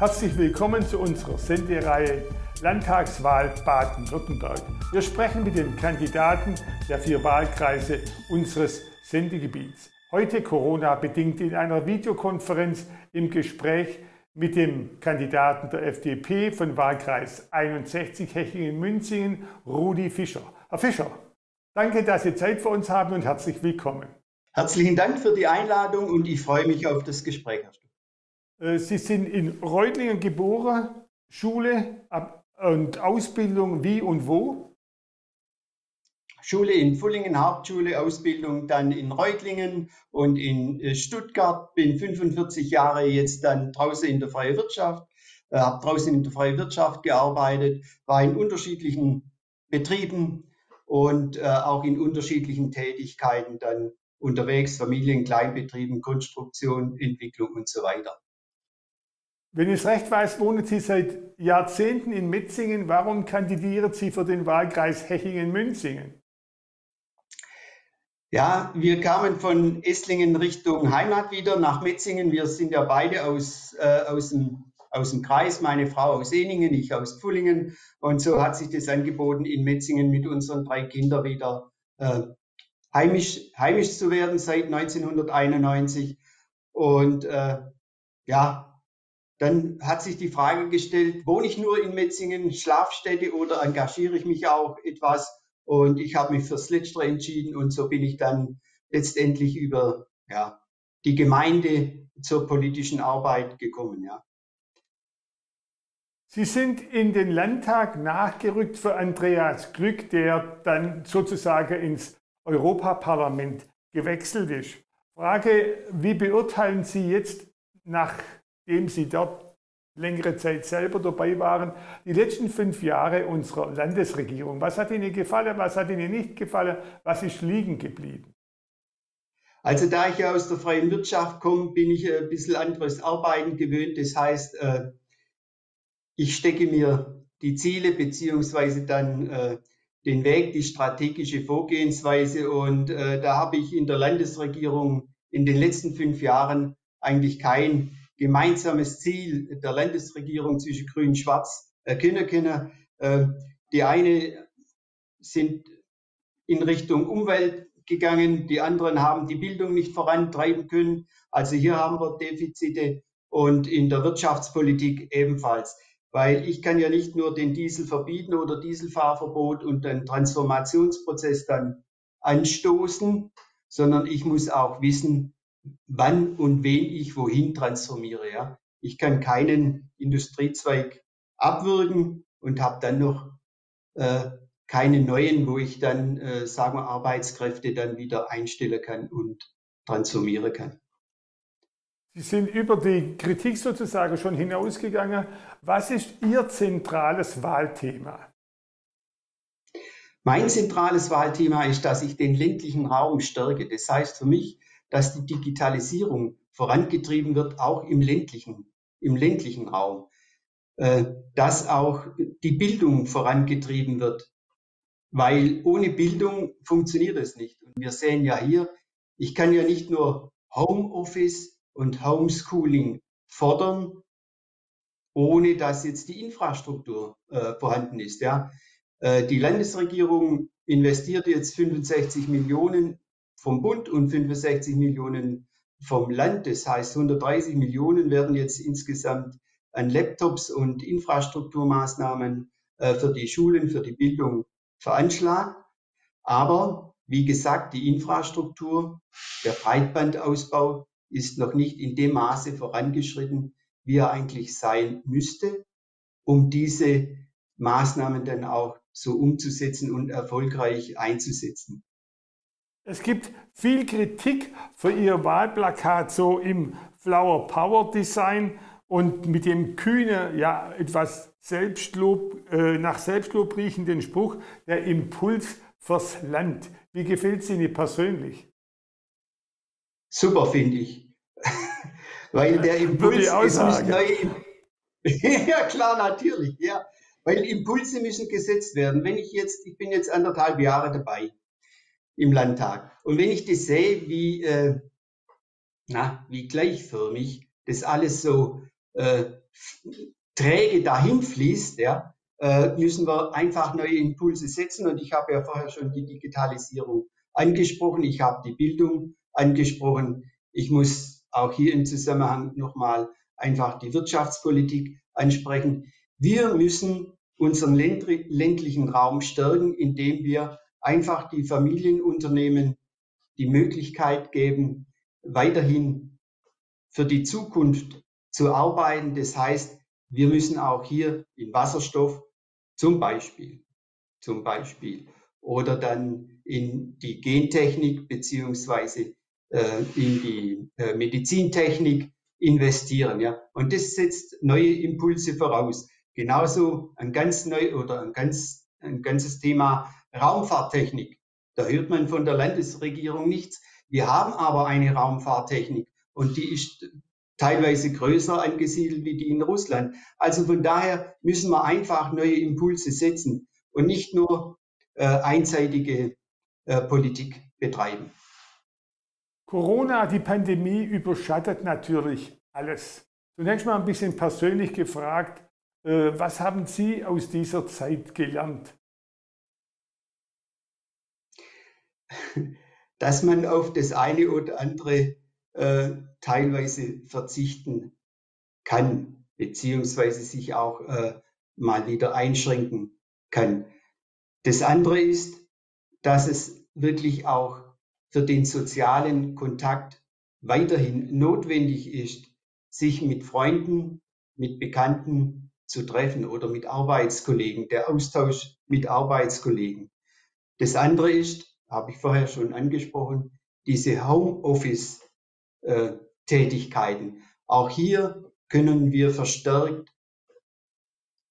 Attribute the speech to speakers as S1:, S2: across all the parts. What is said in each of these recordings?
S1: Herzlich willkommen zu unserer Sendereihe Landtagswahl Baden-Württemberg. Wir sprechen mit den Kandidaten der vier Wahlkreise unseres Sendegebiets. Heute Corona-bedingt in einer Videokonferenz im Gespräch mit dem Kandidaten der FDP von Wahlkreis 61 Hechingen-Münzingen, Rudi Fischer. Herr Fischer, danke, dass Sie Zeit für uns haben und herzlich willkommen.
S2: Herzlichen Dank für die Einladung und ich freue mich auf das Gespräch.
S1: Äh, Sie sind in Reutlingen geboren, Schule und Ausbildung wie und wo?
S2: Schule in Fullingen, Hauptschule, Ausbildung dann in Reutlingen und in äh, Stuttgart. Bin 45 Jahre jetzt dann draußen in der freien Wirtschaft, äh, habe draußen in der freien Wirtschaft gearbeitet, war in unterschiedlichen Betrieben und äh, auch in unterschiedlichen Tätigkeiten dann unterwegs, Familien, Kleinbetrieben, Konstruktion, Entwicklung und so weiter.
S1: Wenn ich es recht weiß, wohnen Sie seit Jahrzehnten in Metzingen. Warum kandidieren Sie für den Wahlkreis Hechingen-Münzingen?
S2: Ja, wir kamen von Esslingen Richtung Heimat wieder nach Metzingen. Wir sind ja beide aus, äh, aus, dem, aus dem Kreis, meine Frau aus Eningen, ich aus Pfullingen. Und so hat sich das angeboten, in Metzingen mit unseren drei Kindern wieder äh, heimisch, heimisch zu werden seit 1991. Und äh, ja, dann hat sich die Frage gestellt, wohne ich nur in Metzingen, Schlafstätte oder engagiere ich mich auch etwas? Und ich habe mich fürs Letztere entschieden und so bin ich dann letztendlich über ja, die Gemeinde zur politischen Arbeit gekommen. Ja.
S1: Sie sind in den Landtag nachgerückt für Andreas Glück, der dann sozusagen ins Europaparlament gewechselt ist. Frage, wie beurteilen Sie jetzt nach dem Sie dort längere Zeit selber dabei waren, die letzten fünf Jahre unserer Landesregierung. Was hat Ihnen gefallen, was hat Ihnen nicht gefallen, was ist liegen geblieben?
S2: Also da ich ja aus der freien Wirtschaft komme, bin ich ein bisschen anderes Arbeiten gewöhnt. Das heißt, äh, ich stecke mir die Ziele beziehungsweise dann äh, den Weg, die strategische Vorgehensweise und äh, da habe ich in der Landesregierung in den letzten fünf Jahren eigentlich kein gemeinsames Ziel der Landesregierung zwischen Grün-Schwarz erkennen können. Äh, die eine sind in Richtung Umwelt gegangen, die anderen haben die Bildung nicht vorantreiben können. Also hier haben wir Defizite und in der Wirtschaftspolitik ebenfalls. Weil ich kann ja nicht nur den Diesel verbieten oder Dieselfahrverbot und den Transformationsprozess dann anstoßen, sondern ich muss auch wissen, wann und wen ich wohin transformiere. Ja. Ich kann keinen Industriezweig abwürgen und habe dann noch äh, keine neuen, wo ich dann, äh, sagen wir, Arbeitskräfte dann wieder einstellen kann und transformieren kann.
S1: Sie sind über die Kritik sozusagen schon hinausgegangen. Was ist Ihr zentrales Wahlthema?
S2: Mein zentrales Wahlthema ist, dass ich den ländlichen Raum stärke. Das heißt für mich, dass die Digitalisierung vorangetrieben wird, auch im ländlichen, im ländlichen Raum, äh, dass auch die Bildung vorangetrieben wird, weil ohne Bildung funktioniert es nicht. Und wir sehen ja hier, ich kann ja nicht nur Homeoffice und Homeschooling fordern, ohne dass jetzt die Infrastruktur äh, vorhanden ist. Ja. Äh, die Landesregierung investiert jetzt 65 Millionen vom Bund und 65 Millionen vom Land. Das heißt, 130 Millionen werden jetzt insgesamt an Laptops und Infrastrukturmaßnahmen äh, für die Schulen, für die Bildung veranschlagt. Aber wie gesagt, die Infrastruktur, der Breitbandausbau ist noch nicht in dem Maße vorangeschritten, wie er eigentlich sein müsste, um diese Maßnahmen dann auch so umzusetzen und erfolgreich einzusetzen.
S1: Es gibt viel Kritik für Ihr Wahlplakat so im Flower Power Design und mit dem kühnen, ja etwas Selbstlob, äh, nach Selbstlob riechenden Spruch, der Impuls fürs Land. Wie gefällt es Ihnen persönlich?
S2: Super, finde ich. Weil der Impuls ist neu. ja, klar, natürlich, ja. Weil Impulse müssen gesetzt werden. Wenn ich jetzt, ich bin jetzt anderthalb Jahre dabei im Landtag. Und wenn ich das sehe, wie, äh, na, wie gleichförmig das alles so äh, träge dahin fließt, ja, äh, müssen wir einfach neue Impulse setzen. Und ich habe ja vorher schon die Digitalisierung angesprochen, ich habe die Bildung angesprochen. Ich muss auch hier im Zusammenhang nochmal einfach die Wirtschaftspolitik ansprechen. Wir müssen unseren ländlichen Raum stärken, indem wir einfach die Familienunternehmen die Möglichkeit geben, weiterhin für die Zukunft zu arbeiten. Das heißt, wir müssen auch hier in Wasserstoff zum Beispiel, zum Beispiel oder dann in die Gentechnik beziehungsweise äh, in die äh, Medizintechnik investieren. Ja? Und das setzt neue Impulse voraus. Genauso ein ganz neu oder ein ganz ein ganzes Thema Raumfahrttechnik. Da hört man von der Landesregierung nichts. Wir haben aber eine Raumfahrttechnik und die ist teilweise größer angesiedelt wie die in Russland. Also von daher müssen wir einfach neue Impulse setzen und nicht nur äh, einseitige äh, Politik betreiben.
S1: Corona, die Pandemie überschattet natürlich alles. Zunächst mal ein bisschen persönlich gefragt, äh, was haben Sie aus dieser Zeit gelernt?
S2: Dass man auf das eine oder andere äh, teilweise verzichten kann, beziehungsweise sich auch äh, mal wieder einschränken kann. Das andere ist, dass es wirklich auch für den sozialen Kontakt weiterhin notwendig ist, sich mit Freunden, mit Bekannten zu treffen oder mit Arbeitskollegen, der Austausch mit Arbeitskollegen. Das andere ist, habe ich vorher schon angesprochen, diese Homeoffice-Tätigkeiten. Auch hier können wir verstärkt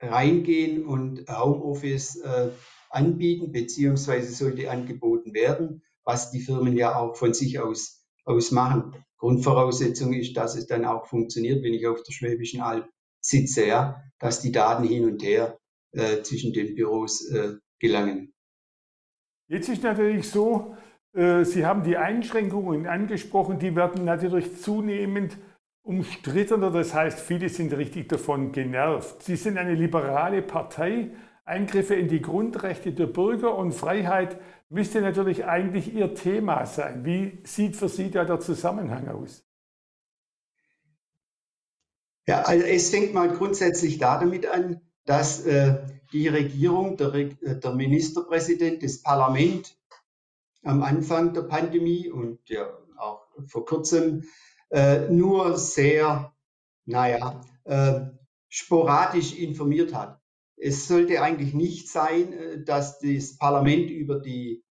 S2: reingehen und Homeoffice äh, anbieten, beziehungsweise sollte angeboten werden, was die Firmen ja auch von sich aus, aus machen. Grundvoraussetzung ist, dass es dann auch funktioniert, wenn ich auf der Schwäbischen Alb sitze, ja, dass die Daten hin und her äh, zwischen den Büros äh, gelangen.
S1: Jetzt ist natürlich so, äh, Sie haben die Einschränkungen angesprochen, die werden natürlich zunehmend umstrittener. Das heißt, viele sind richtig davon genervt. Sie sind eine liberale Partei. Eingriffe in die Grundrechte der Bürger und Freiheit müsste natürlich eigentlich Ihr Thema sein. Wie sieht für Sie da der Zusammenhang aus?
S2: Ja, also es fängt mal grundsätzlich damit an, dass äh, die Regierung, der, äh, der, Ministerpräsident, das Parlament am Anfang der Pandemie und ja auch vor kurzem äh, nur sehr, naja, äh, sporadisch informiert hat. Es sollte eigentlich nicht sein, äh, dass das Parlament über die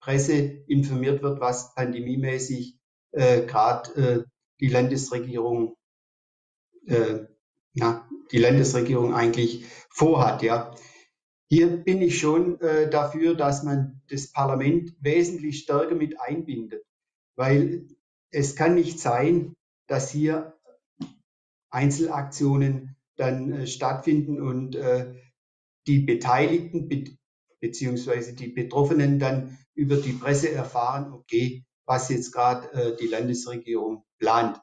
S2: Presse informiert wird, was pandemiemäßig äh, gerade äh, die Landesregierung, äh, na, die Landesregierung eigentlich vorhat. Ja, hier bin ich schon äh, dafür, dass man das Parlament wesentlich stärker mit einbindet, weil es kann nicht sein, dass hier Einzelaktionen dann äh, stattfinden und äh, die Beteiligten be beziehungsweise die Betroffenen dann über die Presse erfahren, okay, was jetzt gerade äh, die Landesregierung plant,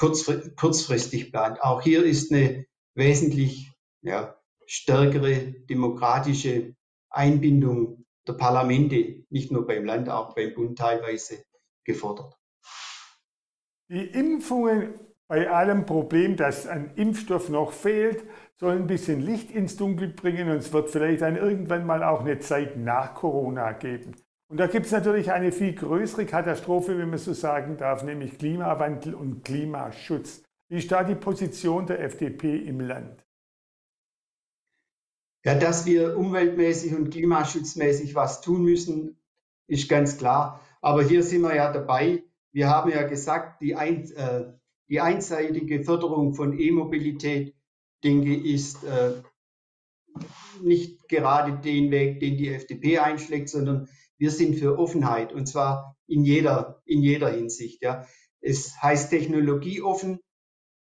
S2: kurzfristig plant. Auch hier ist eine wesentlich ja, stärkere demokratische Einbindung der Parlamente, nicht nur beim Land, auch beim Bund teilweise gefordert.
S1: Die Impfungen bei allem Problem, dass ein Impfstoff noch fehlt, soll ein bisschen Licht ins Dunkel bringen und es wird vielleicht dann irgendwann mal auch eine Zeit nach Corona geben. Und da gibt es natürlich eine viel größere Katastrophe, wenn man so sagen darf, nämlich Klimawandel und Klimaschutz. Wie ist da die Position der FDP im Land?
S2: Ja, dass wir umweltmäßig und klimaschutzmäßig was tun müssen, ist ganz klar. Aber hier sind wir ja dabei. Wir haben ja gesagt, die, ein, äh, die einseitige Förderung von E-Mobilität, denke ich, ist äh, nicht gerade den Weg, den die FDP einschlägt, sondern wir sind für Offenheit und zwar in jeder, in jeder Hinsicht. Ja. Es heißt technologieoffen,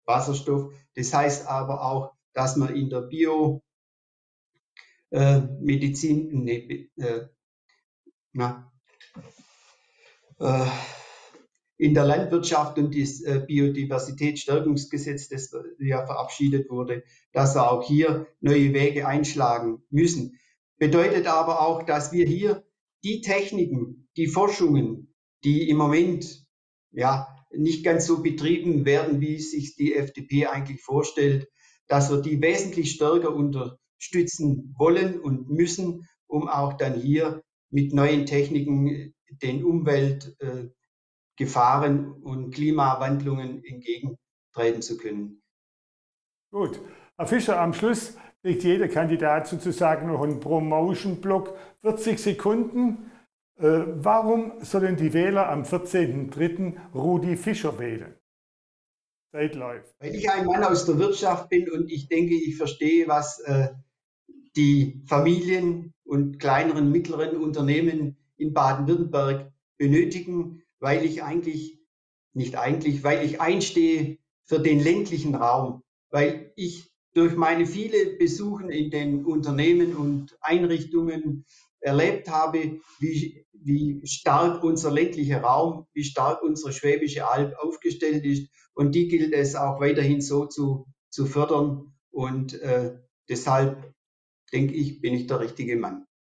S2: Wasserstoff. Das heißt aber auch, dass man in der Bio, äh, nee, äh, na, äh, in der Landwirtschaft und das äh, Biodiversitätsstärkungsgesetz, das ja verabschiedet wurde, dass wir auch hier neue Wege einschlagen müssen. Bedeutet aber auch, dass wir hier die Techniken, die Forschungen, die im Moment ja nicht ganz so betrieben werden, wie sich die FDP eigentlich vorstellt, dass wir die wesentlich stärker unterstützen wollen und müssen, um auch dann hier mit neuen Techniken den Umweltgefahren äh, und Klimawandlungen entgegentreten zu können.
S1: Gut. Herr Fischer, am Schluss kriegt jeder Kandidat sozusagen noch einen Promotion-Block, 40 Sekunden. Äh, warum sollen die Wähler am 14.03. Rudi Fischer wählen?
S2: Zeit läuft. Weil ich ein Mann aus der Wirtschaft bin und ich denke, ich verstehe, was äh, die Familien und kleineren, mittleren Unternehmen in Baden-Württemberg benötigen, weil ich eigentlich, nicht eigentlich, weil ich einstehe für den ländlichen Raum, weil ich durch meine viele Besuchen in den Unternehmen und Einrichtungen erlebt habe, wie, wie stark unser ländlicher Raum, wie stark unsere Schwäbische Alb aufgestellt ist. Und die gilt es auch weiterhin so zu, zu fördern. Und äh, deshalb denke ich, bin ich der richtige Mann.